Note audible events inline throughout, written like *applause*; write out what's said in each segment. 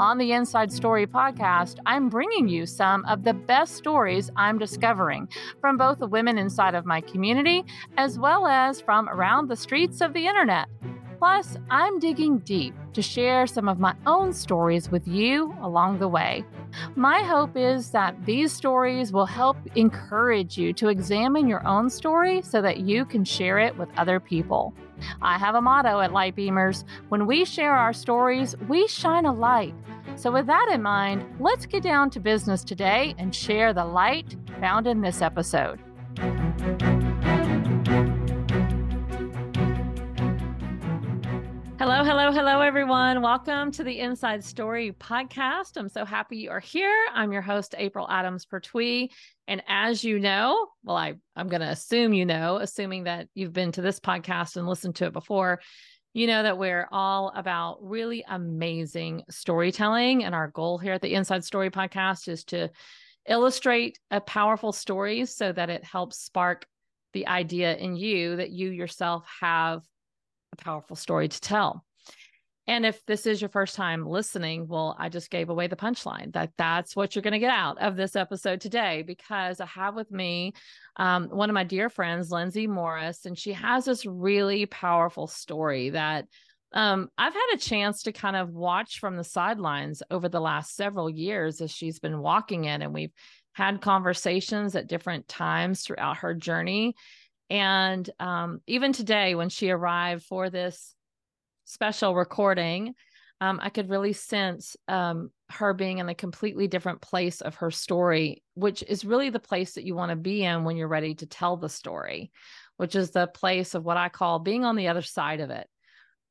On the Inside Story podcast, I'm bringing you some of the best stories I'm discovering from both the women inside of my community as well as from around the streets of the internet. Plus, I'm digging deep to share some of my own stories with you along the way. My hope is that these stories will help encourage you to examine your own story so that you can share it with other people. I have a motto at Lightbeamers when we share our stories, we shine a light. So, with that in mind, let's get down to business today and share the light found in this episode. Hello, hello, hello, everyone. Welcome to the Inside Story podcast. I'm so happy you are here. I'm your host, April Adams Pertuit. And as you know, well, I, I'm going to assume you know, assuming that you've been to this podcast and listened to it before, you know that we're all about really amazing storytelling. And our goal here at the Inside Story podcast is to illustrate a powerful stories so that it helps spark the idea in you that you yourself have a powerful story to tell. And if this is your first time listening, well, I just gave away the punchline that that's what you're going to get out of this episode today because I have with me um, one of my dear friends, Lyndsay Morris, and she has this really powerful story that um, I've had a chance to kind of watch from the sidelines over the last several years as she's been walking it. And we've had conversations at different times throughout her journey. And um, even today, when she arrived for this special recording, um, I could really sense um, her being in a completely different place of her story, which is really the place that you want to be in when you're ready to tell the story, which is the place of what I call being on the other side of it.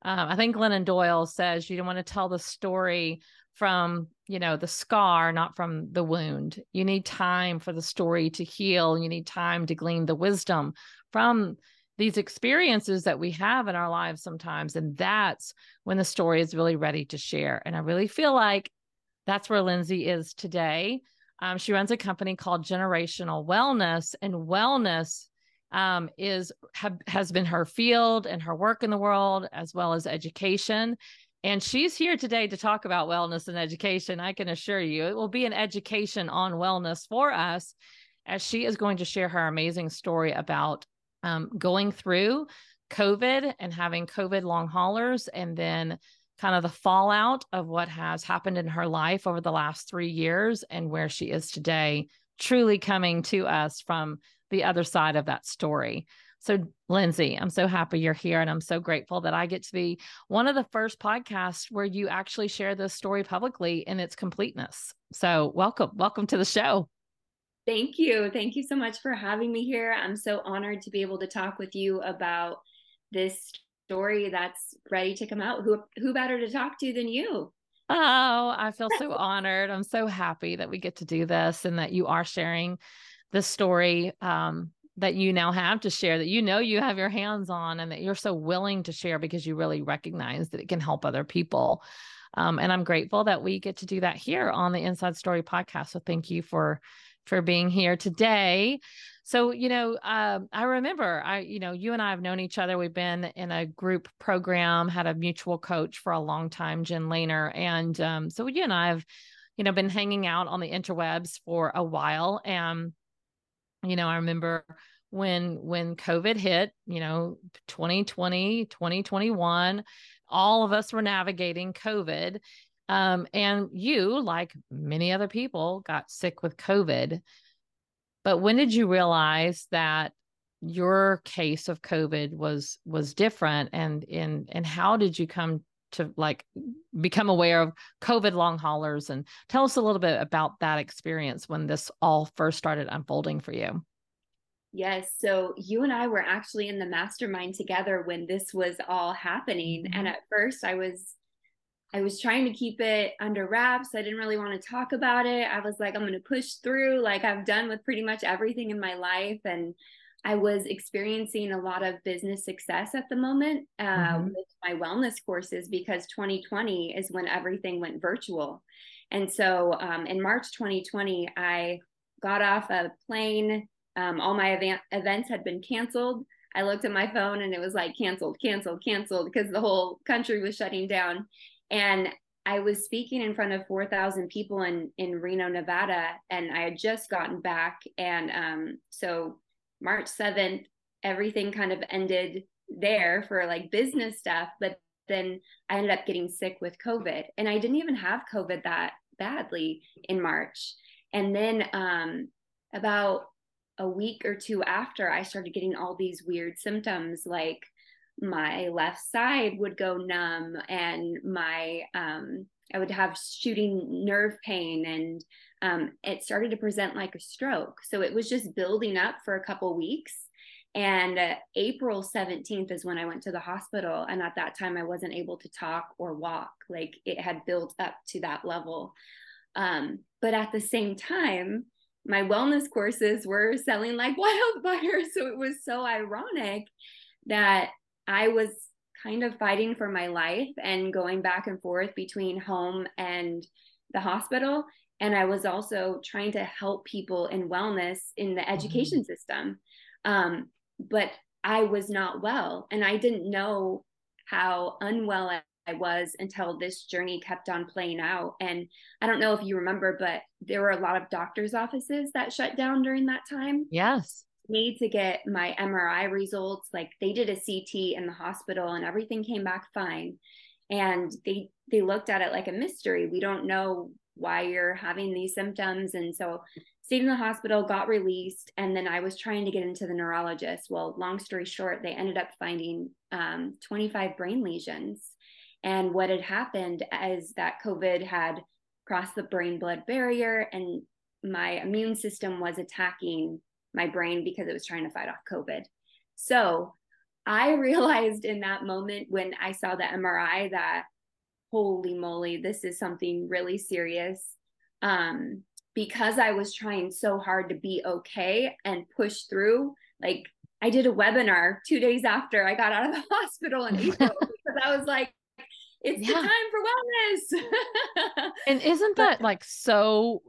Um, I think Glennon Doyle says you don't want to tell the story from you know the scar not from the wound you need time for the story to heal you need time to glean the wisdom from these experiences that we have in our lives sometimes. And that's when the story is really ready to share. And I really feel like that's where Lyndsay is today. Um, she runs a company called Generational Wellness, and wellness um, is have, has been her field and her work in the world, as well as education. And she's here today to talk about wellness and education. I can assure you, it will be an education on wellness for us, as she is going to share her amazing story about um, going through COVID and having COVID long haulers, and then kind of the fallout of what has happened in her life over the last three years and where she is today, truly coming to us from the other side of that story. So, Lyndsay, I'm so happy you're here and I'm so grateful that I get to be one of the first podcasts where you actually share this story publicly in its completeness. So, welcome, welcome to the show. Thank you. Thank you so much for having me here. I'm so honored to be able to talk with you about this story that's ready to come out. Who who better to talk to than you? Oh, I feel so honored. I'm so happy that we get to do this and that you are sharing the story um, that you now have to share, that you know you have your hands on, and that you're so willing to share because you really recognize that it can help other people. Um, and I'm grateful that we get to do that here on the Inside Story podcast. So thank you for for being here today. So, you know, uh, I remember I, you know, you and I have known each other. We've been in a group program, had a mutual coach for a long time, Jen Lehner. And um, so you and I have, you know, been hanging out on the interwebs for a while. And, you know, I remember when when covid hit you know 2020 2021 all of us were navigating covid um, and you, like many other people, got sick with COVID. But when did you realize that your case of COVID was was different? And in and how did you come to like become aware of COVID long haulers? And tell us a little bit about that experience when this all first started unfolding for you. Yes. So you and I were actually in the mastermind together when this was all happening. Mm-hmm. And at first I was I was trying to keep it under wraps. I didn't really want to talk about it. I was like, I'm going to push through. Like I've done with pretty much everything in my life. And I was experiencing a lot of business success at the moment uh, mm-hmm. with my wellness courses because 2020 is when everything went virtual. And so um, in March 2020, I got off a plane. Um, all my event- events had been canceled. I looked at my phone and it was like canceled, canceled, canceled because the whole country was shutting down. And I was speaking in front of 4,000 people in, in Reno, Nevada, and I had just gotten back. And um, so March 7th, everything kind of ended there for like business stuff. But then I ended up getting sick with COVID. And I didn't even have COVID that badly in March. And then um, about a week or two after, I started getting all these weird symptoms like my left side would go numb and my um, I would have shooting nerve pain and um, it started to present like a stroke. So it was just building up for a couple weeks. And uh, April 17th is when I went to the hospital. And at that time, I wasn't able to talk or walk. Like it had built up to that level. Um, but at the same time, my wellness courses were selling like *laughs* wildfire. So it was so ironic that I was kind of fighting for my life and going back and forth between home and the hospital. And I was also trying to help people in wellness in the mm-hmm. education mm-hmm. system. Um, but I was not well, and I didn't know how unwell I, I was until this journey kept on playing out. And I don't know if you remember, but there were a lot of doctors' offices that shut down during that time. Yes me to get my MRI results. Like they did a CT in the hospital and everything came back fine. And they they looked at it like a mystery. We don't know why you're having these symptoms. And so stayed in the hospital, got released, and then I was trying to get into the neurologist. Well, long story short, they ended up finding um, 25 brain lesions. And what had happened is that COVID had crossed the brain blood barrier and my immune system was attacking my brain because it was trying to fight off COVID. So I *laughs* realized in that moment when I saw the MRI that holy moly, this is something really serious. Um, because I was trying so hard to be okay and push through, like I did a webinar two days after I got out of the *laughs* hospital in April *laughs* because I was like, it's yeah. the time for wellness. and isn't that like so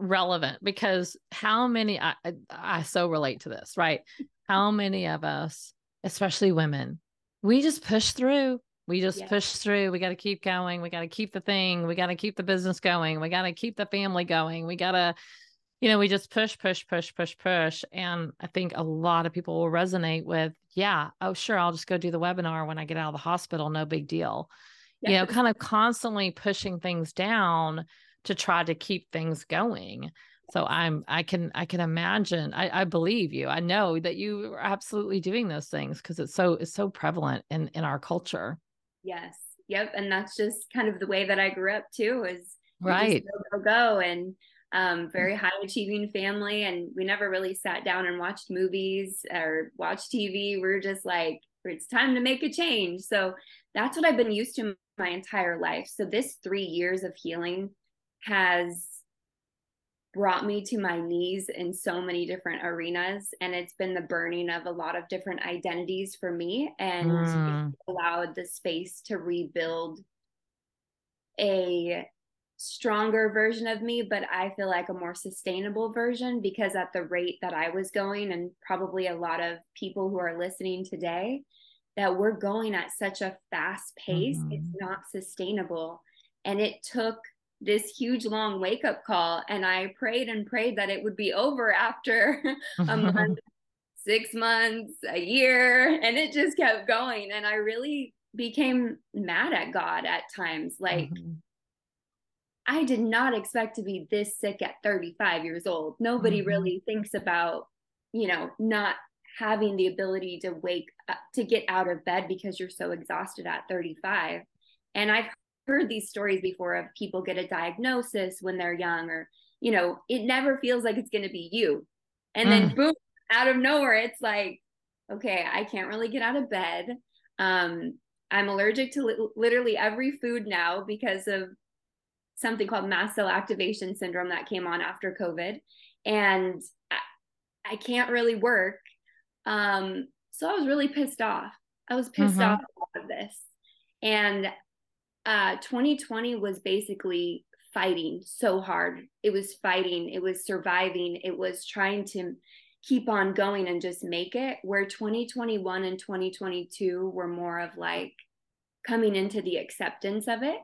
relevant because how many I, I so relate to this, right? How many of us, especially women, we just push through. We just yeah. push through. We got to keep going. We got to keep the thing. We got to keep the business going. We got to keep the family going. We got to, you know, we just push, push, push, push, push. And I think a lot of people will resonate with, yeah, oh, sure, I'll just go do the webinar when I get out of the hospital. No big deal. You know, kind of constantly pushing things down to try to keep things going. So i'm i can i can imagine i, I believe you. I know that you are absolutely doing those things because it's so it's so prevalent in in our culture. Yes. Yep. And that's just kind of the way that i grew up too is right. go, go go and um, very high achieving family and we never really sat down and watched movies or watched tv we we're just like it's time to make a change. So that's what i've been used to my entire life. So this three years of healing has brought me to my knees in so many different arenas and it's been the burning of a lot of different identities for me and mm. allowed the space to rebuild a stronger version of me but i feel like a more sustainable version because at the rate that i was going and probably a lot of people who are listening today that we're going at such a fast pace mm-hmm. it's not sustainable and it took this huge long wake up call and i prayed and prayed that it would be over after *laughs* a month *laughs* six months a year and it just kept going and i really became mad at god at times like mm-hmm. i did not expect to be this sick at 35 years old nobody mm-hmm. really thinks about you know not having the ability to wake up to get out of bed because you're so exhausted at 35 and i've heard these stories before of people get a diagnosis when they're young or you know it never feels like it's going to be you and mm. then boom out of nowhere it's like okay i can't really get out of bed um i'm allergic to li- literally every food now because of something called mast cell activation syndrome that came on after covid and I, I can't really work Um, so I was really pissed off. I was pissed mm-hmm. off of this. And uh 2020 was basically fighting so hard. It was fighting, it was surviving, it was trying to keep on going and just make it. Where 2021 and 2022 were more of like coming into the acceptance of it,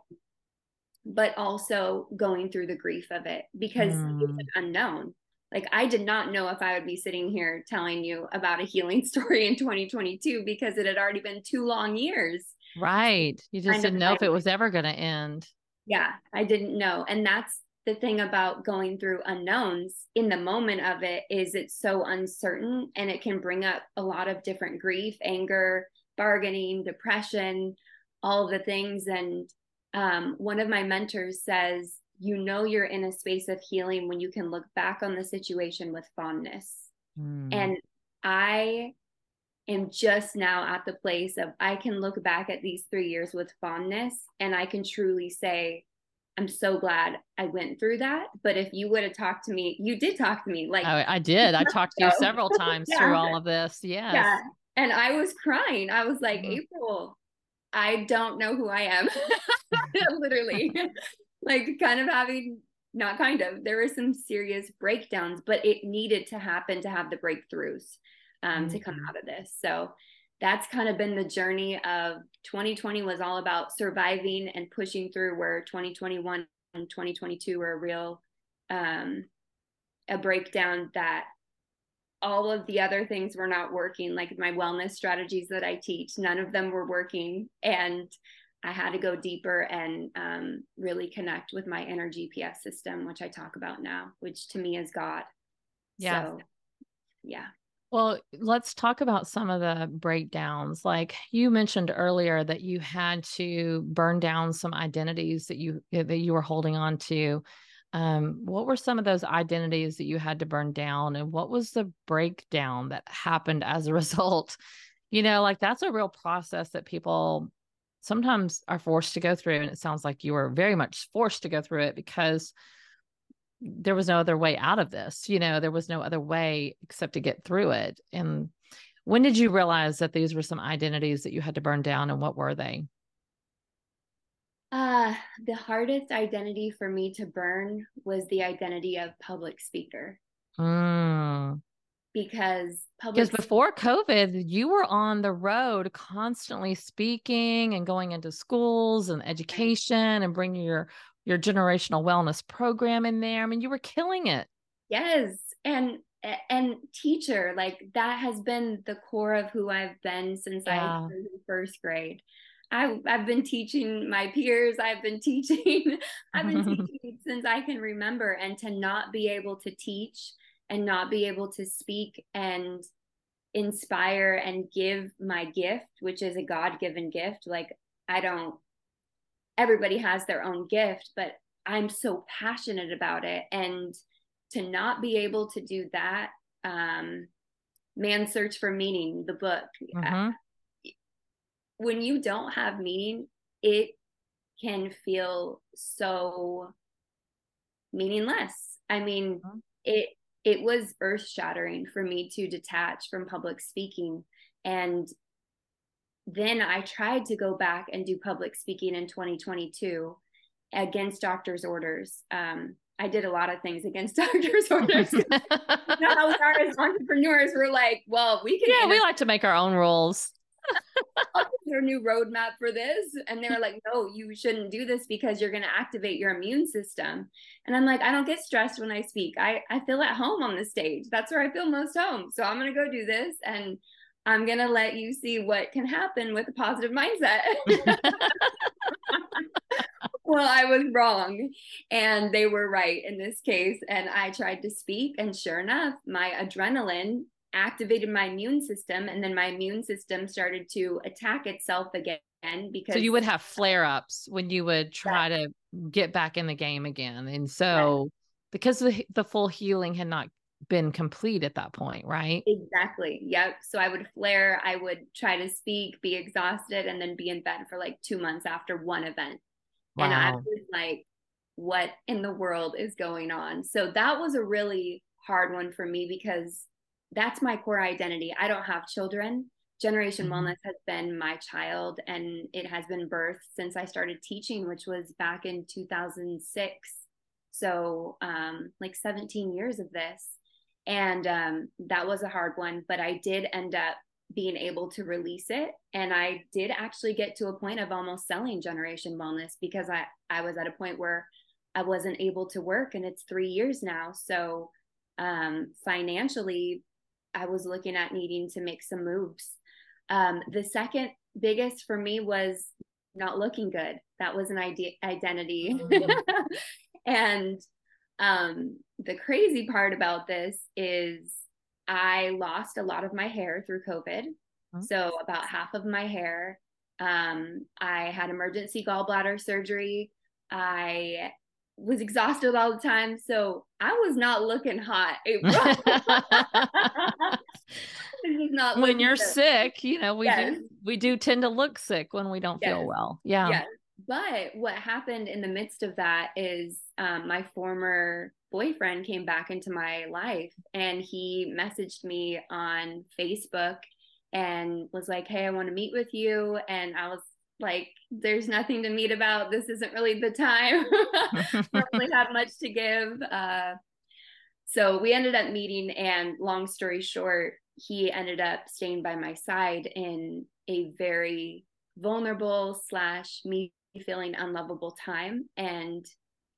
but also going through the grief of it because mm. it's an unknown. Like I did not know if I would be sitting here telling you about a healing *laughs* story in 2022 because it had already been two long years. Right. You just didn't know if it was ever going to end. Yeah, I didn't know. And that's the thing about going through unknowns in the moment of it is it's so uncertain and it can bring up a lot of different grief, anger, bargaining, depression, all the things. And um, one of my mentors says, you know, you're in a space of healing when you can look back on the situation with fondness. Mm. And I am just now at the place of I can look back at these three years with fondness and I can truly say, I'm so glad I went through that. But if you would have talked to me, you did talk to me. Like I, I did. I talked to you *laughs* several times yeah. through all of this. Yes. Yeah. And I was crying. I was like, mm-hmm. April, I don't know who I am. *laughs* Literally. *laughs* like kind of having not kind of there were some serious breakdowns, but it needed to happen to have the breakthroughs um, to come mm-hmm. out of this. So that's kind of been the journey of 2020 was all about surviving and pushing through where 2021 and 2022 were a real um, a breakdown that all of the other things were not working like my wellness strategies that i teach none of them were working and i had to go deeper and um, really connect with my inner gps system which i talk about now which to me is god yeah so, yeah well, let's talk about some of the breakdowns. Like you mentioned earlier that you had to burn down some identities that you eh, that you were holding on to. Um, what were some of those identities that you had to burn down and what was the breakdown that happened as a *laughs* result? You know, like that's a real process that people sometimes are forced to go through and it sounds like you were very much forced to go through it because there was no other way out of this you know there was no other way except to get through it. And when did you realize that these were some identities that you had to burn down and what were they? Uh the hardest identity for me to burn was the identity of public speaker. Mm. because because before covid you were on the road constantly speaking and going into schools and education and bringing your your generational wellness program in there. I mean, you were killing it. Yes. And and teacher, like that has been the core of who I've been since yeah. I was in first grade. I, I've been teaching my peers. I've been *laughs* teaching. I've been *laughs* teaching since I can remember. And to not be able to teach and not be able to speak and inspire and give my gift, which is a God given gift, like I don't everybody has their own gift, but I'm so passionate about it. And to not be able to do that, um, Man's Search for Meaning, the book, mm-hmm. uh, when you don't have meaning, it can feel so meaningless. I mean, mm-hmm. it it was earth shattering for me to detach from public speaking and then I tried to go back and do public speaking in 2022 against doctor's orders. Um, I did a lot of things against *laughs* doctor's orders. you know how we are as entrepreneurs, we're like, well, we can. Yeah, we like to make our own rules. *laughs* Their new roadmap for this, and they were like, "No, you shouldn't do this because you're going to activate your immune system." And I'm like, "I don't get stressed when I speak. I I feel at home on the stage. That's where I feel most home. So I'm going to go do this." And I'm going to let you see what can happen with a positive mindset. *laughs* well, I was wrong. And they were right in this case. And I tried to speak. And sure enough, my adrenaline activated my immune system. And then my immune system started to attack itself again. Because so you would have flare ups when you would try to get back in the game again. And so because the, the full healing had not been complete at that point, right? Exactly. Yep. So I would flare, I would try to speak, be exhausted, and then be in bed for like two months after one event. Wow. And I was like, what in the world is going on? So that was a really hard one for me because that's my core identity. I don't have children. Generation Mhm. Wellness has been my child and it has been birthed since I started teaching, which was back in 2006. So, um, like 17 years of this. And um, that was a hard one, but I did end up being able to release it. And I did actually get to a point of almost selling Generation Wellness because I, I was at a point where I wasn't able to work and it's three years now. So, um, financially, I was looking at needing to make some moves. Um, the second biggest for me was not looking good. That was an idea identity. Mhm. *laughs* and um, the crazy part about this is I lost a lot of my hair through COVID. Mhm. So about half of my hair. Um, I had emergency gallbladder surgery. I was exhausted all the time. So I was not looking hot. April. This is not when you're good. sick, you know, we Yes. do we do tend to look sick when we don't feel well. Yeah. Yes. But what happened in the midst of that is um, my former boyfriend came back into my life and he messaged me on Facebook and was like, Hey, I want to meet with you. And I was like, There's nothing to meet about. This isn't really the time. *laughs* don't really have much to give. Uh, so we ended up meeting, and long story short, he ended up staying by my side in a very vulnerable slash me feeling unlovable time. And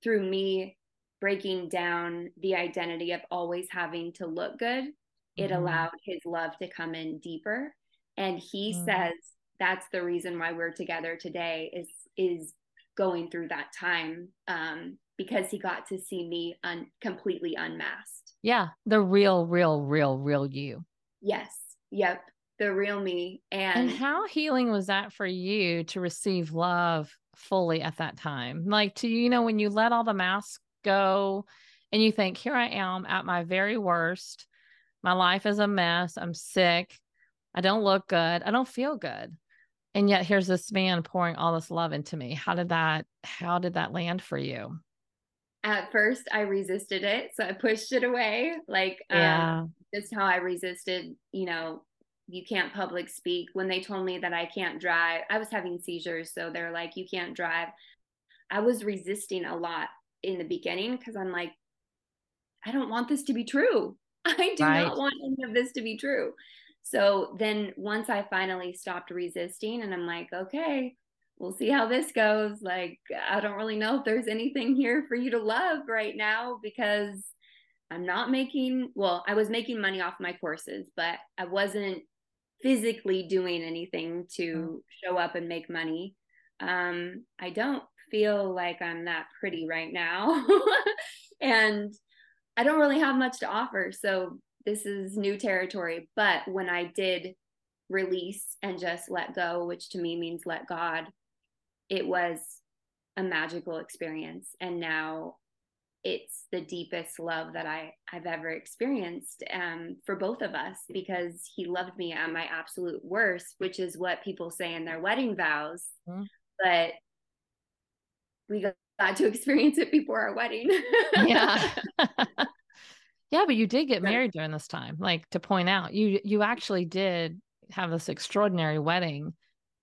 through me breaking down the identity of always having to look good, it Mhm. allowed his love to come in deeper. And he Mm. says that's the reason why we're together today is is going through that time um, because he got to see me un- completely unmasked. Yeah. The real, real, real, real you. Yes. Yep. The real me. And And, how healing was that for you to receive love fully at that time? Like to you know when you let all the masks go and you think here I am at my very worst. My life is a mess. I'm sick. I don't look good. I don't feel good. And yet here's this man pouring all this love into me. How did that how did that land for you? at first I resisted it. So I pushed it away. Like, um, Yeah. just how I resisted, you know, you can't public speak. When they told me that I can't drive, I was having seizures. So they're like, you can't drive. I was resisting a lot in the beginning because I'm like, I don't want this to be true. *laughs* I do Right. not want any of this to be true. So then once I finally stopped resisting and I'm like, okay, we'll see how this goes. Like, I don't really know if there's anything here for you to love right now because I'm not making, well, I was making money off my courses, but I wasn't physically doing anything to show up and make money. Um, I don't feel like I'm that pretty right now. *laughs* and I don't really have much to offer. So this is new territory. But when I did release and just let go, which to me means let God, it was a magical experience. And now it's the deepest love that I, I've ever experienced um, for both of us because he loved me at my absolute worst, which is what people say in their wedding vows. Mhm. But we got *laughs* to experience it before our wedding. yeah *laughs* yeah but you did get married during this time like to point out you you actually did have this extraordinary wedding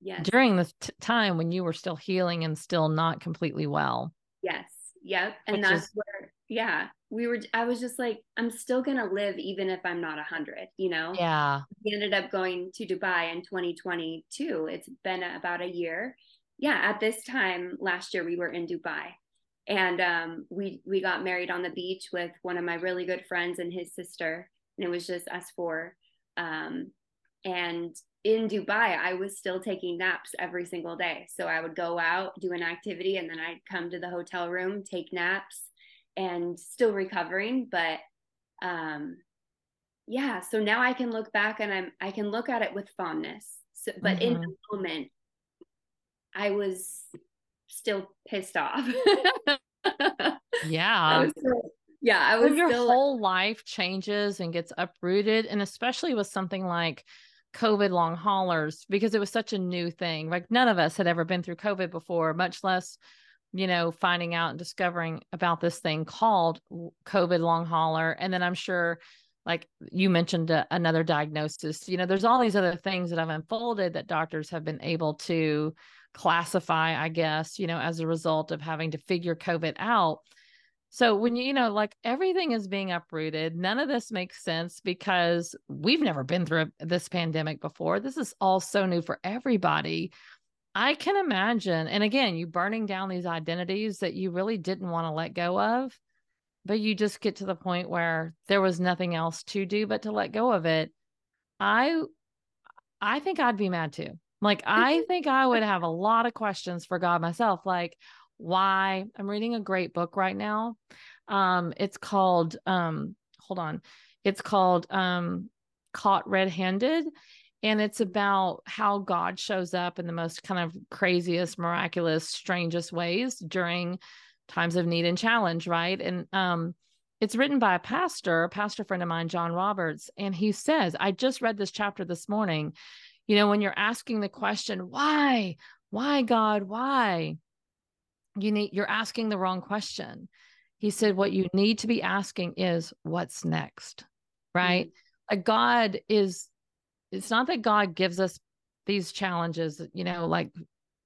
yes. during the t- time when you were still healing and still not completely well Yes. Yep. And Which that's is- where, yeah, we were, I was just like, I'm still going to live even if I'm not a hundred, you know? yeah We ended up going to Dubai in 2022. It's been about a year. Yeah. At this time last year, we were in Dubai and um, we, we got married on the beach with one of my really good friends and his sister. And it was just us four. Um, and in Dubai, I was still taking naps every single day. So I would go out, do an activity, and then I'd come to the hotel room, take naps, and still recovering. But um, yeah, so now I can look back and I'm I can look at it with fondness. So, but in the moment, I was still pissed off. *laughs* Yeah still- yeah, I Well, your still whole life changes and gets uprooted and especially with something like covid long haulers because it was such a new thing. Like none of us had ever been through covid before much less you know finding out and discovering about this thing called covid long hauler. And then i'm sure like you mentioned uh, another diagnosis. You know there's all these other things that have unfolded that doctors have been able to classify i guess you know as a result of having to figure covid out so when you you know like everything is being uprooted none of this makes sense because we've never been through this pandemic before. This is all so new for everybody. I can imagine and again you burning down these identities that you really didn't want to let go of but you just get to the point where there was nothing else to do but to let go of it. I i think i'd be mad too. Like i think i would *laughs* have a lot of questions for god myself like why i'm reading a great book right now um it's called um hold on it's called um caught red-handed and it's about how god shows up in the most kind of craziest miraculous strangest ways during times of need and challenge, right? And um, it's written by a pastor, a pastor friend of mine, John Roberts, and he says, I just read this chapter this morning. You know, when you're asking the question, why, why, God, why? You need you're asking the wrong question. He said, what you need to be asking is what's next, right? Mm-hmm. Like God is, it's not that God gives us these challenges, you know, like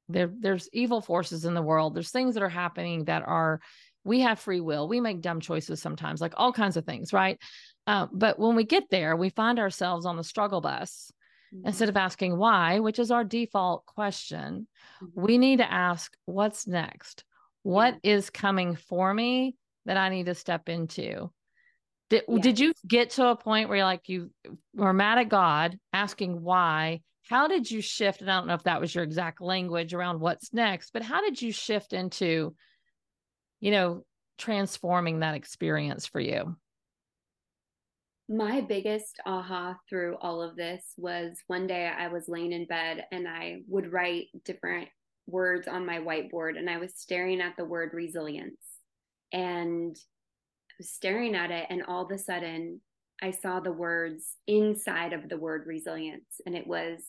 there there's evil forces in the world there's things that are happening that are we have free will we make dumb choices sometimes like all kinds of things right uh, but when we get there we find ourselves on the struggle bus mm-hmm. instead of asking why which is our default question mm-hmm. we need to ask what's next What yeah. is coming for me that i need to step into did, yeah. did you get to a point where you're like you were mad at god asking why how did you shift and i don't know if that was your exact language around what's next but how did you shift into you know transforming that experience for you my biggest aha through all of this was one day I was laying in bed and I would write different words on my whiteboard and I was staring at the word resilience and I was staring at it and all of a sudden I saw the words inside of the word resilience and it was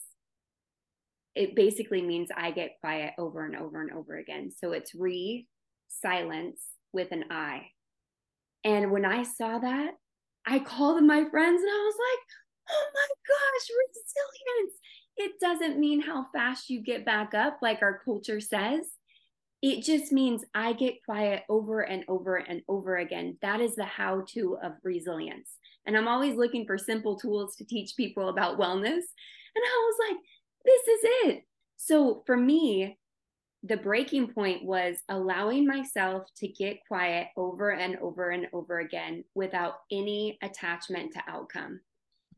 it basically means I get quiet over and over and over again. So it's re silence with an I. And when I saw that, I called my friends and I was like, oh my gosh, resilience. It doesn't mean how fast you get back up, like our culture says. It just means I get quiet over and over and over again. That is the how to of resilience. And I'm always looking for simple tools to teach people about wellness. And I was like, this is it. So for me, the breaking point was allowing myself to get quiet over and over and over again without any attachment to outcome.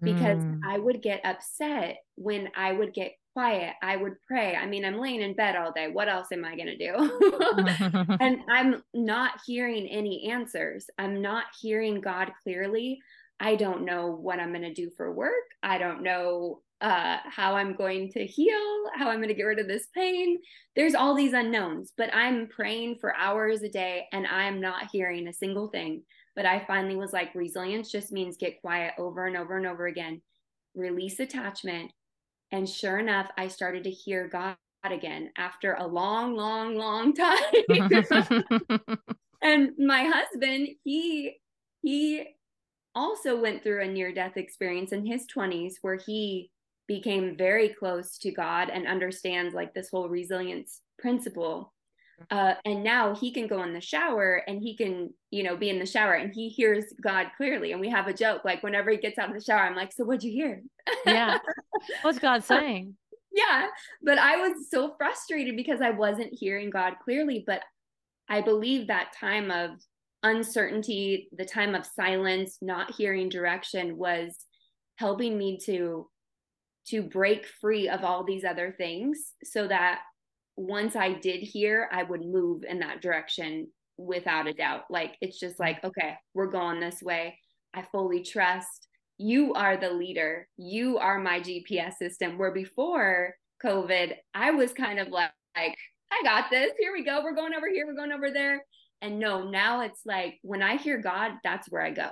Because mm. I would get upset when I would get quiet. I would pray. I mean, I'm laying in bed all day. What else am I going to do? *laughs* *laughs* and I'm not hearing any answers. I'm not hearing God clearly. I don't know what I'm going to do for work. I don't know uh, how I'm going to heal, how I'm going to get rid of this pain. There's all these unknowns, but I'm praying for hours a day and I'm not hearing a single thing. But I finally was like, resilience just means get quiet over and over and over again, release attachment. And sure enough, I started to hear God again after a long, long, long *laughs* time. and my husband, he, he, also went through a near death experience in his 20s where he became very close to God and understands like this whole resilience principle. Uh, and now he can go in the shower and he can, you know, be in the shower and he hears God clearly. And we have a joke like whenever he gets out of the shower, I'm like, So what'd you hear? Yeah. *laughs* What's God saying? yeah. But I was so frustrated because I wasn't hearing God clearly. But I believe that time of uncertainty, the time of silence, not hearing direction was helping me to to break free of all these other things so that once I did hear, I would move in that direction without a doubt. Like it's just like, okay, we're going this way. I fully trust you are the leader. You are my GPS system. Where before COVID, I was kind of like, like I got this. Here we go. We're going over here. We're going over there. And no, now it's like when I hear God, that's where I go.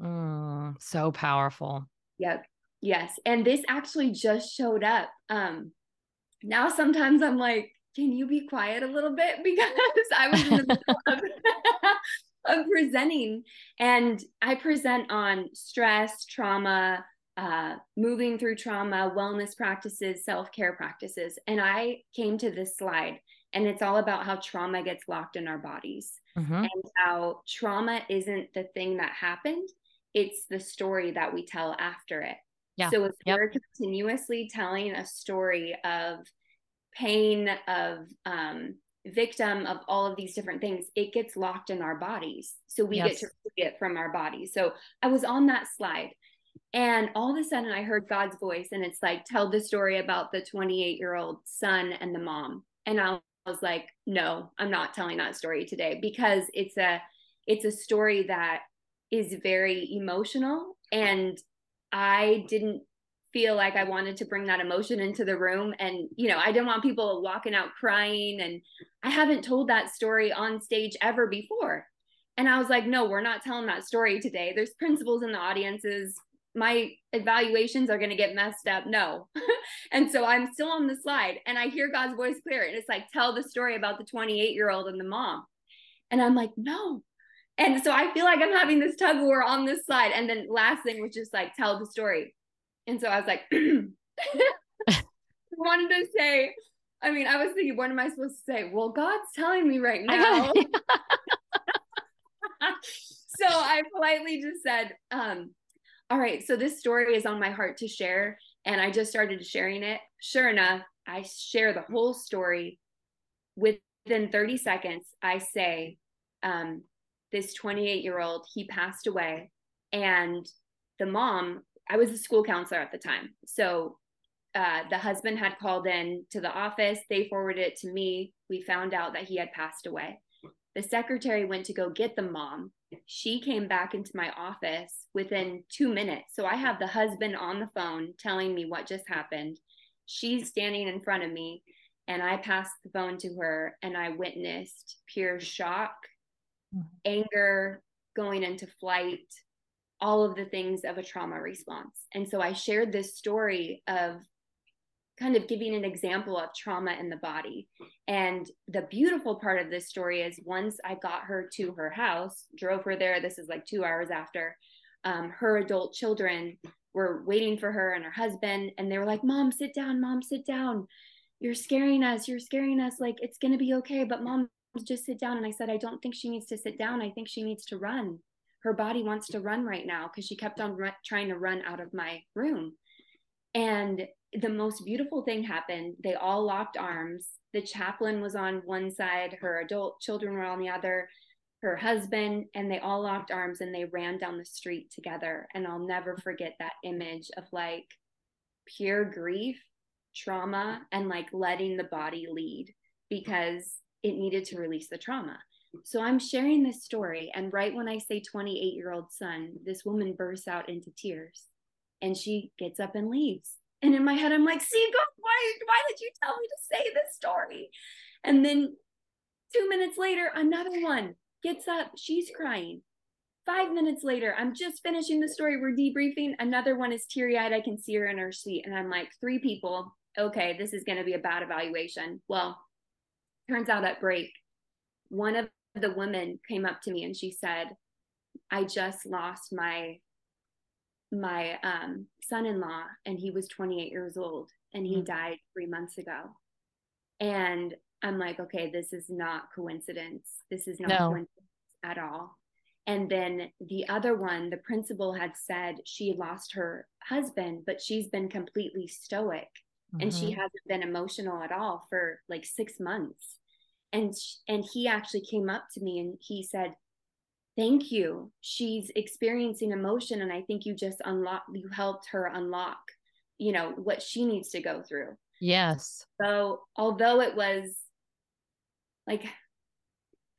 Mm, so powerful. Yep. Yes. And this actually just showed up. Um, now sometimes I'm like, can you be quiet a little bit? *laughs* Because I was in the middle *laughs* of, *laughs* of presenting. And I present on stress, trauma, uh, moving through trauma, wellness practices, self care practices. And I came to this slide, and it's all about how trauma gets locked in our bodies mm-hmm. and how trauma isn't the thing that happened, it's the story that we tell after it. Yeah. So if yep. we're continuously telling a story of pain, of um, victim of all of these different things, it gets locked in our bodies. So we yes. get to free it from our bodies. So I was on that slide and all of a sudden I heard God's voice and it's like, tell the story about the 28 year old son and the mom. And I was like, no, I'm not telling that story today because it's a, it's a story that is very emotional and I didn't feel like I wanted to bring that emotion into the room. And, you know, I didn't want people walking out crying. And I haven't told that story on stage ever before. And I was like, no, we're not telling that story today. There's principals in the audiences. My evaluations are going to get messed up. No. *laughs* and so I'm still on the slide and I hear God's voice clear. And it's like, tell the story about the 28 year old and the mom. And I'm like, no. And so I feel like I'm having this tug of war on this slide. And then last thing was just like, tell the story. And so I was like, *clears throat* I wanted to say, I mean, I was thinking, what am I supposed to say? Well, God's telling me right now. *laughs* *laughs* so I politely just said, um, all right, so this story is on my heart to share. And I just started sharing it. Sure enough, I share the whole story. Within 30 seconds, I say, um, this 28 year old, he passed away. And the mom I was a school counselor at the time. So uh, the husband had called in to the office. They forwarded it to me. We found out that he had passed away. The secretary went to go get the mom. She came back into my office within two minutes. So I have the husband on the phone telling me what just happened. She's standing in front of me, and I passed the phone to her, and I witnessed pure shock, mm-hmm. anger, going into flight, all of the things of a trauma response. And so I shared this story of kind of giving an example of trauma in the body. And the beautiful part of this story is once I got her to her house, drove her there, this is like two hours after, um, her adult children were waiting for her and her husband. And they were like, Mom, sit down, Mom, sit down. You're scaring us. You're scaring us. Like, it's going to be okay. But Mom, just sit down. And I said, I don't think she needs to sit down. I think she needs to run her body wants to run right now because she kept on trying to run out of my room. And the most beautiful thing happened. They all locked arms. The chaplain was on one side, her adult children were on the other, her husband, and they all locked arms and they ran down the street together. And I'll never forget that image of like pure grief, trauma, and like letting the body lead mm-hmm. because it needed to release the trauma. So I'm sharing this story, and right when I say 28 year old son, this woman bursts out into tears and she gets up and leaves. And in my head, I'm like, see, God, why, why did you tell me to say this story? And then two minutes later, another one gets up, she's crying. Five minutes later, I'm just finishing the story. We're debriefing. Another one is teary eyed. I can see her in her seat. And I'm like, three people. Okay, this is going to be a bad evaluation. Well, turns out at break, one of the women came up to me and she said, I just lost my my um, son-in-law and he was 28 years old and he mm-hmm. died three months ago and i'm like okay this is not coincidence this is not no. coincidence at all and then the other one the principal had said she lost her husband but she's been completely stoic mm-hmm. and she mm-hmm. hasn't been emotional at all for like six months and and he actually came up to me and he said thank you she's experiencing emotion and i think you just unlock you helped her unlock you know what she needs to go through yes so although it was like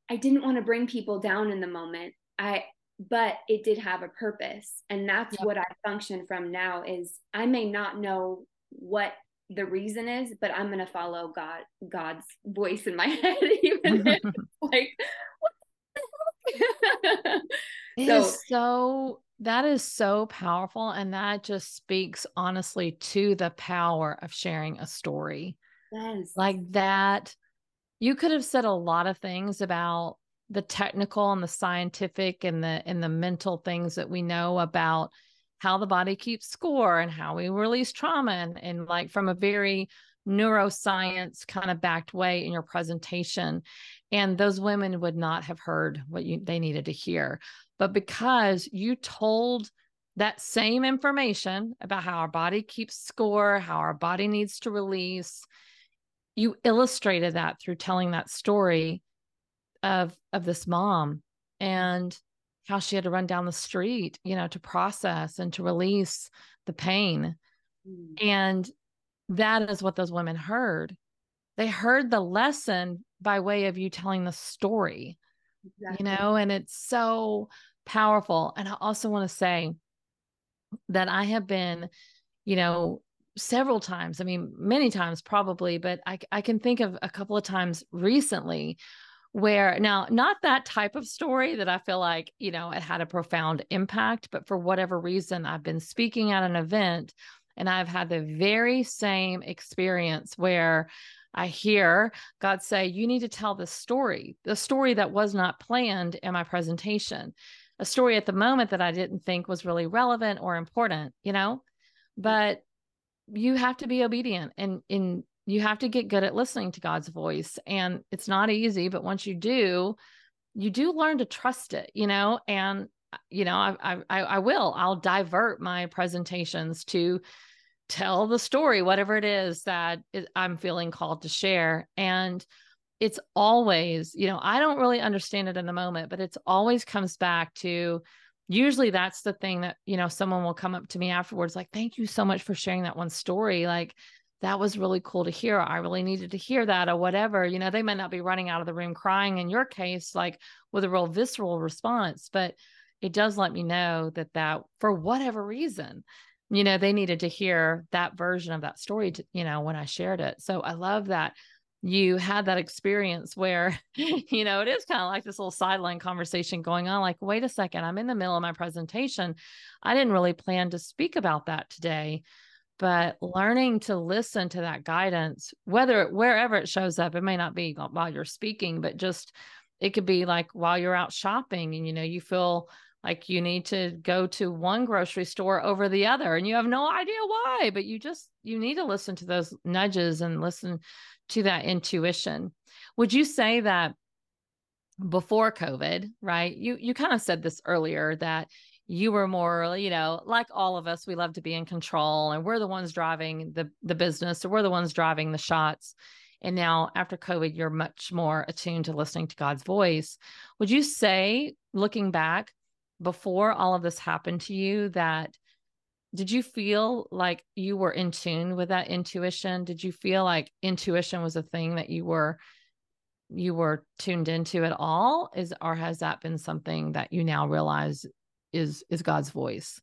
i didn't want to bring people down in the moment i but it did have a purpose and that's yep. what i function from now is i may not know what the reason is, but I'm gonna follow God God's voice in my *laughs* head, even if *laughs* like it so, is so that is so powerful. And that just speaks honestly to the power of sharing a story. Yes. Like that. You could have said a lot of things about the technical and the scientific and the and the mental things that we know about how the body keeps score and how we release trauma and, and like from a very neuroscience kind of backed way in your presentation. And those women would not have heard what you, they needed to hear. But because you told that same information about how our body keeps score how our body needs to release you illustrated that through telling that story of of this mom. And how she had to run down the street, you know, to process and to release the pain. Mm. And that is what those women heard. They heard the lesson by way of you telling the story, exactly. you know, and it's so powerful. And I also want to say that I have been, you know, several times, I mean, many times probably, but I, I can think of a couple of times recently where now not that type of story that I feel like, you know, it had a profound impact, but for whatever reason, I've been speaking at an event and I've had the very same experience where I hear God say, You need to tell this story, the story that was not planned in my presentation, a story at the moment that I didn't think was really relevant or important, you know? Mm. But you have to be obedient and in you have to get good at listening to God's voice. And it's not easy, but once you do, you do learn to trust it, you know, and you know, I I I will. I'll divert my presentations to tell the story, whatever it is that I'm feeling called to share. And it's always, you know, I don't really understand it in the moment, but it's always comes back to usually that's the thing that, you know, someone will come up to me afterwards, like, thank you so much for sharing that one story. Like, that was really cool to hear. I really needed to hear that, or whatever. You know, they might not be running out of the room crying in your case, like with a real visceral response, but it does let me know that that for whatever reason, you know, they needed to hear that version of that story, to, you know, when I shared it. So I love that you had that experience where, *laughs* you know, it is kind of like this little sideline conversation going on. Like, wait a second, I'm in the middle of my presentation. I didn't really plan to speak about that today but learning to listen to that guidance whether wherever it shows up it may not be while you're speaking but just it could be like while you're out shopping and you know you feel like you need to go to one grocery store over the other and you have no idea why but you just you need to listen to those nudges and listen to that intuition. Would you say that before covid right you you kind of said this earlier that you were more you know like all of us we love to be in control and we're the ones driving the the business so we're the ones driving the shots and now after covid you're much more attuned to listening to god's voice. Would you say looking back before all of this happened to you that did you feel like you were in tune with that intuition? Did you feel like intuition was a thing that you were you were tuned into at all? Is or has that been something that you now realize is is God's voice?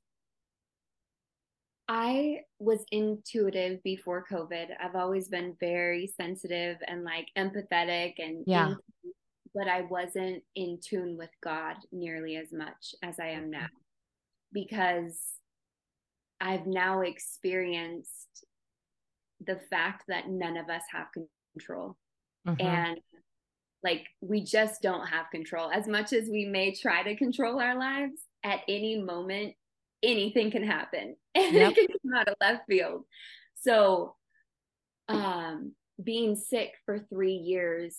I was intuitive before COVID. I've always been very sensitive and like empathetic and yeah. In, but I wasn't in tune with God nearly as much as I am now because I've now experienced the fact that none of us have control. Mm-hmm. And like we just don't have control as much as we may try to control our lives at any moment anything can happen *laughs* and yep. it can come out of left field so um being sick for three years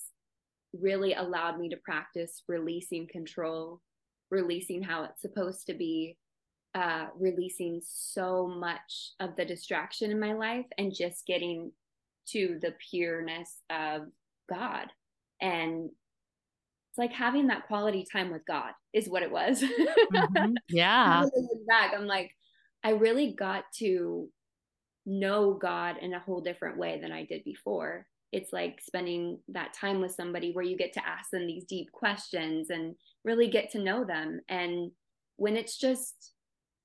really allowed me to practice releasing control releasing how it's supposed to be uh releasing so much of the distraction in my life and just getting to the pureness of god and it's like having that quality time with God is what it was. Mm-hmm. *laughs* Yeah. back, I'm like, I really got to know God in a whole different way than I did before. It's like spending that time with somebody where you get to ask them these deep questions and really get to know them. And when it's just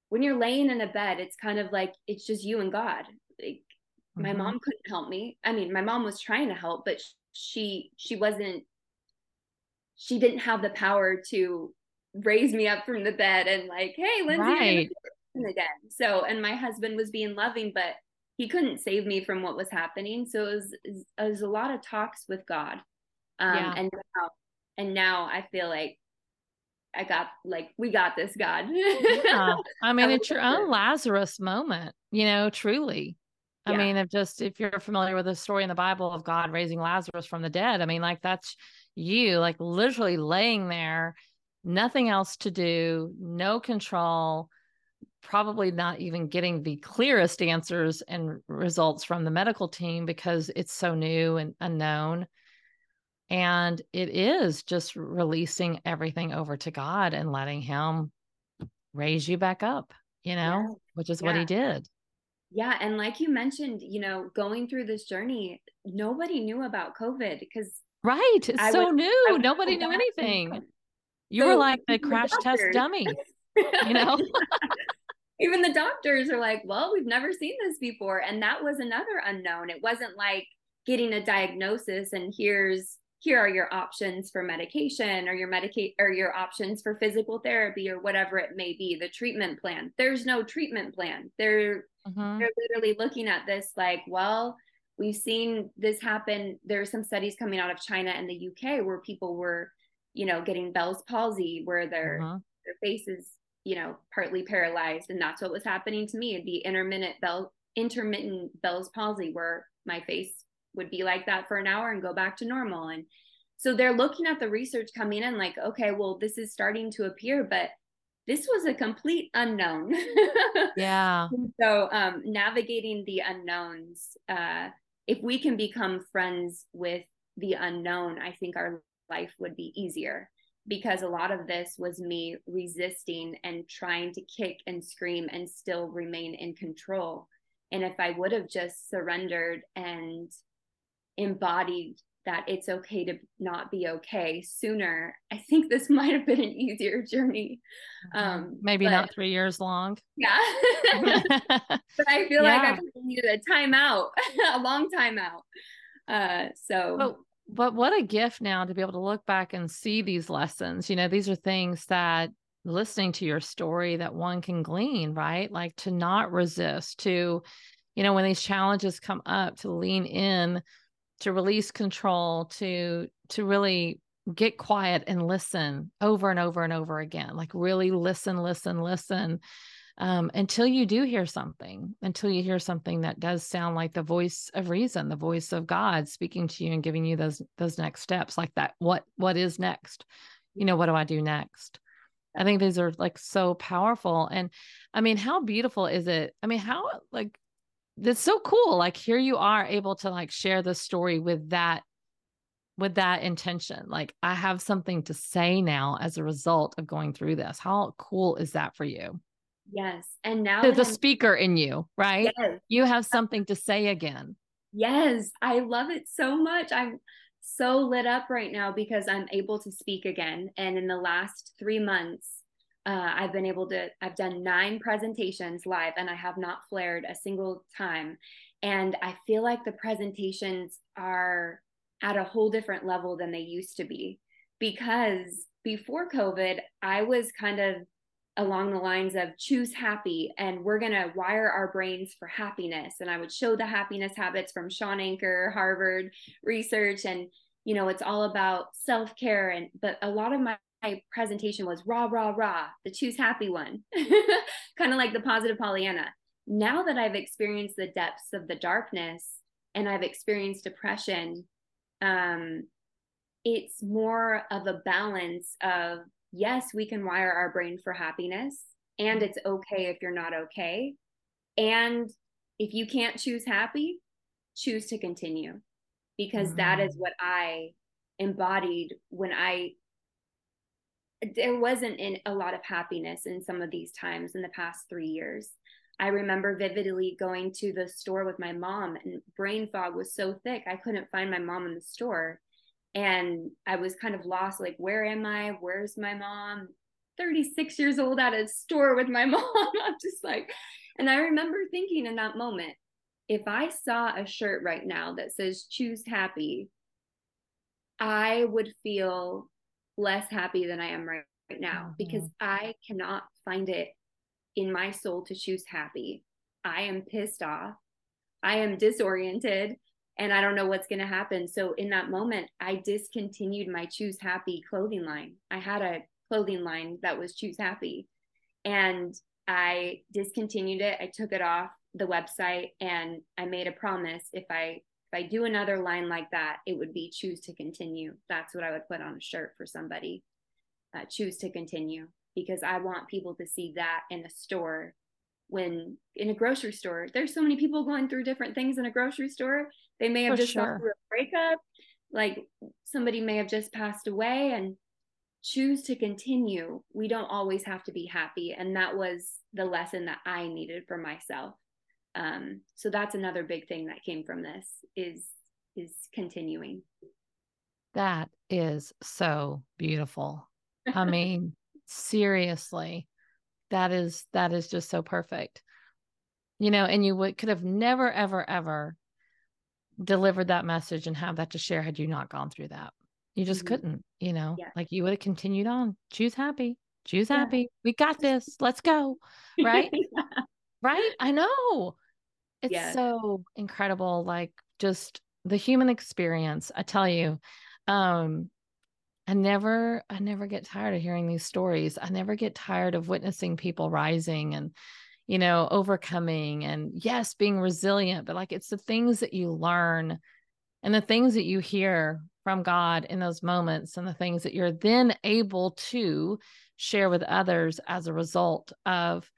when you're laying in a bed, it's kind of like it's just you and God. Like mm-hmm. my mom couldn't help me. I mean, my mom was trying to help, but she she wasn't she didn't have the power to raise me up from the bed and like, hey, Lyndsay, right. again. So, and my husband was being loving, but he couldn't save me from what was happening. So it was, it was a lot of talks with God. Um, yeah. and and now I feel like I got like we got this, God. *laughs* yeah. I mean, it's your own Lazarus moment, you know, truly. I yeah. mean, if just if you're familiar with the story in the Bible of God raising Lazarus from the dead, I mean, like that's you, like literally laying there, nothing else to do, no control, probably not even getting the clearest answers and results from the medical team because it's so new and unknown. And it is just releasing everything over to God and letting Him raise you back up, you know, yeah. which is yeah. what He did. Yeah. And like you mentioned, you know, going through this journey, nobody knew about COVID because. Right. It's I so was, new. Nobody knew anything. You so, were like the crash test dummy, *laughs* you know? *laughs* Even the doctors are like, well, we've never seen this before. And that was another unknown. It wasn't like getting a diagnosis and here's here are your options for medication or your medicate or your options for physical therapy or whatever it may be the treatment plan there's no treatment plan they're mm-hmm. they're literally looking at this like well we've seen this happen there's some studies coming out of china and the uk where people were you know getting bell's palsy where their mm-hmm. their face is you know partly paralyzed and that's what was happening to me the intermittent bell intermittent bell's palsy where my face would be like that for an hour and go back to normal and so they're looking at the research coming in like okay well this is starting to appear but this was a complete unknown. *laughs* Yeah. So um navigating the unknowns uh if we can become friends with the unknown i think our life would be easier because a lot of this was me resisting and trying to kick and scream and still remain in control. And if i would have just surrendered and embodied that it's okay to not be okay sooner, I think this *laughs* might have been an easier journey. Mm-hmm. Um, Maybe but, not three years long. *laughs* Yeah. *laughs* but I feel yeah. like I needed a timeout, a long timeout. Uh, so. But, but what a gift now to be able to look back and see these lessons. You know, these are things that listening to your story that one can glean, right? Like to not resist, to, you know, when these challenges come up, to lean in to release control to to really get quiet and listen over and over and over again like really listen listen listen um, until you do hear something until you hear something that does sound like the voice of reason the voice of god speaking to you and giving you those those next steps like that what what is next? You know what do i do next? I think these are like so powerful and i mean how beautiful is it? I mean how like that's so cool like here you are able to like share the story with that with that intention like i have something to say now as a result of going through this. How cool is that for you? Yes and now the, the speaker in you right? Yes. you have something to say again. Yes i love it so much. I'm so lit up right now because i'm able to speak again and in the last three months uh, I've been able to, I've done nine presentations live and I have not flared a single time. And I feel like the presentations are at a whole different level than they used to be because before COVID, I was kind of along the lines of choose happy and we're going to wire our brains for happiness. And I would show the happiness habits from Shawn Achor, Harvard research. And, you know, it's all about self care. And, but a lot of my my presentation was rah, rah, rah, the choose happy one, *laughs* kind of like the positive Pollyanna. Now that I've experienced the depths of the darkness and I've experienced depression, um, it's more of a balance of yes, we can wire our brain for happiness, and it's okay if you're not okay. And if you can't choose happy, choose to continue because mm-hmm. that is what I embodied when I there wasn't in a lot of happiness in some of these times in the past three years. I remember vividly going to the store with my mom, and brain fog was so thick, I couldn't find my mom in the store. And I was kind of lost like, where am I? Where's my mom? 36 years old at a store with my *laughs* mom. I'm just like, and I remember thinking in that moment, if I saw a shirt right now that says choose happy, I would feel less happy than I am right, right now mm-hmm. because I cannot find it in my soul to choose happy. I am pissed off. I am disoriented. and I don't know what's going to happen. So in that moment, I discontinued my Choose Happy clothing line. I had a clothing line that was Choose Happy, and I discontinued it. I took it off the website, and I made a promise if I if I do another line like that, it would be choose to continue. That's what I would put on a shirt for somebody. Uh, choose to continue because I want people to see that in a store when in a grocery store there's so many people going through different things in a grocery store they may have For just sure. gone through a breakup like somebody may have just passed away and choose to continue we don't always have to be happy and that was the lesson that i needed for myself um, so that's another big thing that came from this is is continuing. That is so beautiful. I *laughs* mean seriously that is that is just so perfect. You know and you would could have never ever ever delivered that message and have that to share had you not gone through that. You just mm-hmm. couldn't you know yeah. like you would have continued on. Choose happy choose yeah. happy. We got this. Let's go. Right? *laughs* Yeah. right? I know it's yeah. so incredible like just the human experience i tell you um I never I never get tired of hearing these stories. I never get tired of witnessing people rising and you know overcoming and yes being resilient but like it's the things that you learn and the things that you hear from God in those moments and the things that you're then able to share with others as a result of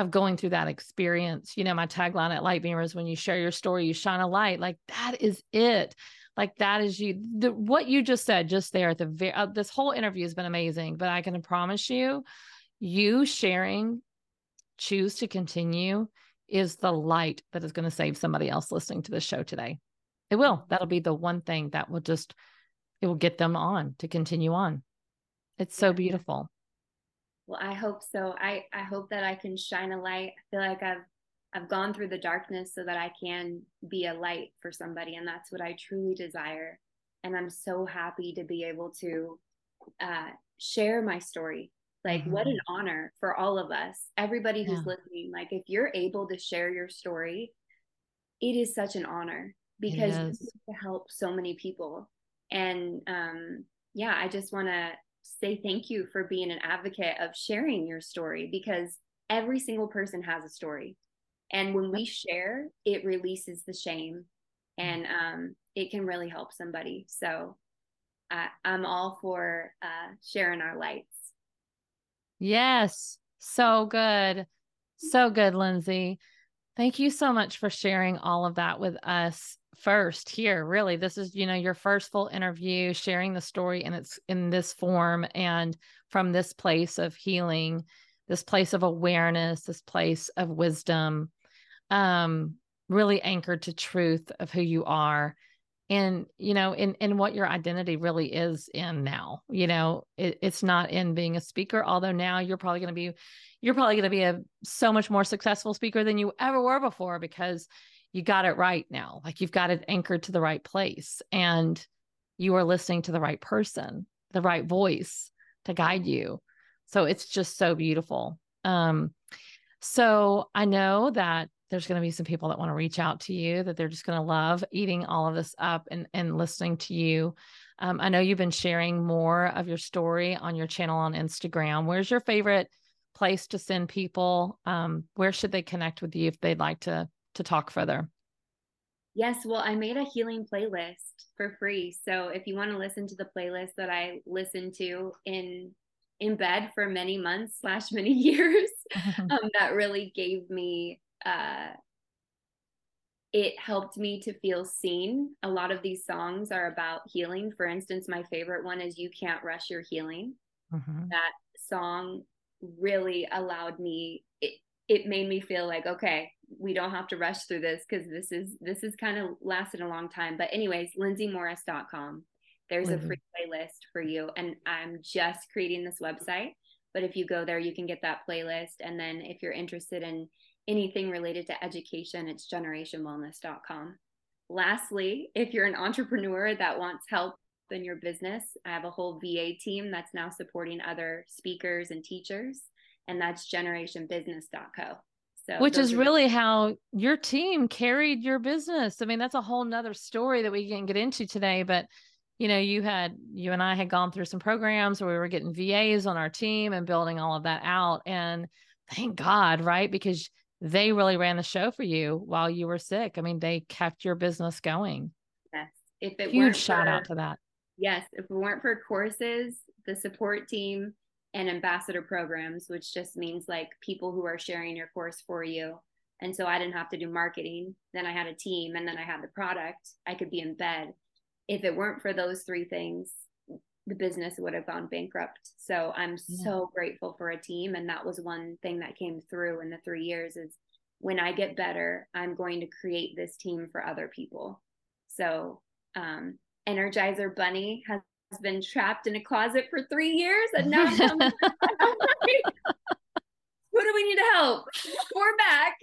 of going through that experience. You know, my tagline at Lightbeamer is when you share your story, you shine a light. Like that is it. Like that is you. The, what you just said just there at the very uh, this whole interview has been amazing but i can promise you you sharing choose to continue is the light that is going to save somebody else listening to the show today. It will. That'll be the one thing that will just it will get them on to continue on. It's so beautiful well i hope so i i hope that i can shine a light i feel like i've I've gone through the darkness so that I can be a light for somebody. And that's what I truly desire. And I'm so happy to be able to uh, share my story. Like, mm-hmm. what an honor for all of us, everybody who's yeah. listening. Like, if you're able to share your story, it is such an honor because to help so many people. And um, yeah, I just want to say thank you for being an advocate of sharing your story because every single person has a story. And when we share it releases the shame and um, it can really help somebody. So uh, i'm all for uh, sharing our lights. Yes. So good. So good lyndsay. Thank you so much for sharing all of that with us first here really this is you know your first full interview sharing the story and it's in this form and from this place of healing this place of awareness this place of wisdom um, really anchored to truth of who you are and you know in in what your identity really is in now you know it, it's not in being a speaker although now you're probably going to be you're probably going to be a so much more successful speaker than you ever were before because you got it right now like you've got it anchored to the right place and you are listening to the right person the right voice to guide you so it's just so beautiful um so i know that there's going to be some people that want to reach out to you that they're just going to love eating all of this up and, and listening to you. Um, I know you've been sharing more of your story on your channel on Instagram. Where's your favorite place to send people? Um, where should they connect with you if they'd like to to talk further? Yes, well, I made a healing playlist for free. So if you want to listen to the playlist that I listened to in in bed for many months slash many *laughs* years, *laughs* um, that really gave me uh, it helped me to feel seen. A lot of these songs are about healing. For instance, my favorite one is You Can't Rush Your Healing. Mm-hmm. That song really allowed me it, it made me feel like okay we don't have to rush through this because this is this is kind of lasted a long time but anyways lyndsaymorris.com there's mm-hmm. a free playlist for you and i'm just creating this website but if you go there you can get that playlist and then if you're interested in anything related to education, it's generationwellness.com. Lastly, if you're an entrepreneur that wants help in your business, I have a whole VA team that's now supporting other speakers and teachers, and that's generationbusiness.co. So which is really how your team carried your business. I mean, that's a whole nother story that we can get into today. But you know, you had you and I had gone through some programs where we were getting VAs on our team and building all of that out. And thank God, right? Because they really ran the show for you while you were sick. I mean, they kept your business going. yes. If it Huge shout for- out to that. Yes, if it weren't for courses, the support team, and ambassador programs, which just means like people who are sharing your course for you. And so I didn't have to do marketing. Then I had a team and then I had the product. I could be in bed. If it weren't for those three things, the business would have gone bankrupt. So I'm Yeah. so grateful for a team. And that was one thing that came through in the three years is when I get better, I'm going to create this team for other people. So um, Energizer Bunny has been trapped in a closet for three years and now *laughs* *laughs* who do we need to help? *laughs* We're back.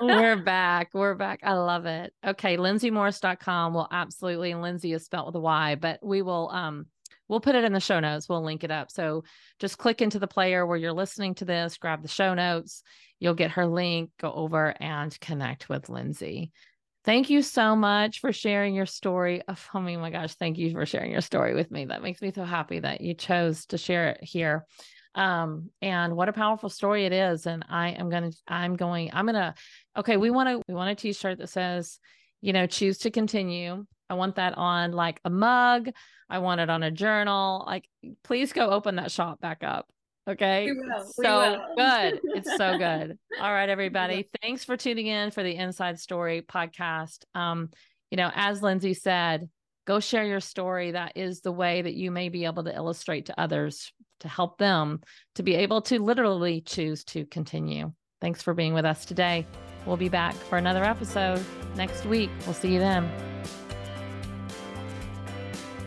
we're back. We're back. I love it. Okay. LyndsayMorris.com will absolutely, and Lyndsay is spelled with a Y, but we will, um, we'll put it in the show notes. We'll link it up. So just click into the player where you're listening to this, grab the show notes. You'll get her link, go over and connect with Lyndsay. Thank you so much for sharing your story. Of, oh my gosh, thank you for sharing your story with me. That makes me so happy that you chose to share it here um and what a powerful story it is and i am gonna i'm going i'm gonna okay we want to we want a t-shirt that says you know choose to continue i want that on like a mug i want it on a journal like please go open that shop back up okay We will, It's we so good it's so *laughs* good all right everybody thanks for tuning in for the inside story podcast um you know as lyndsay said go share your story that is the way that you may be able to illustrate to others to help them to be able to literally choose to continue. Thanks for being with us today. We'll be back for another episode next week. We'll see you then.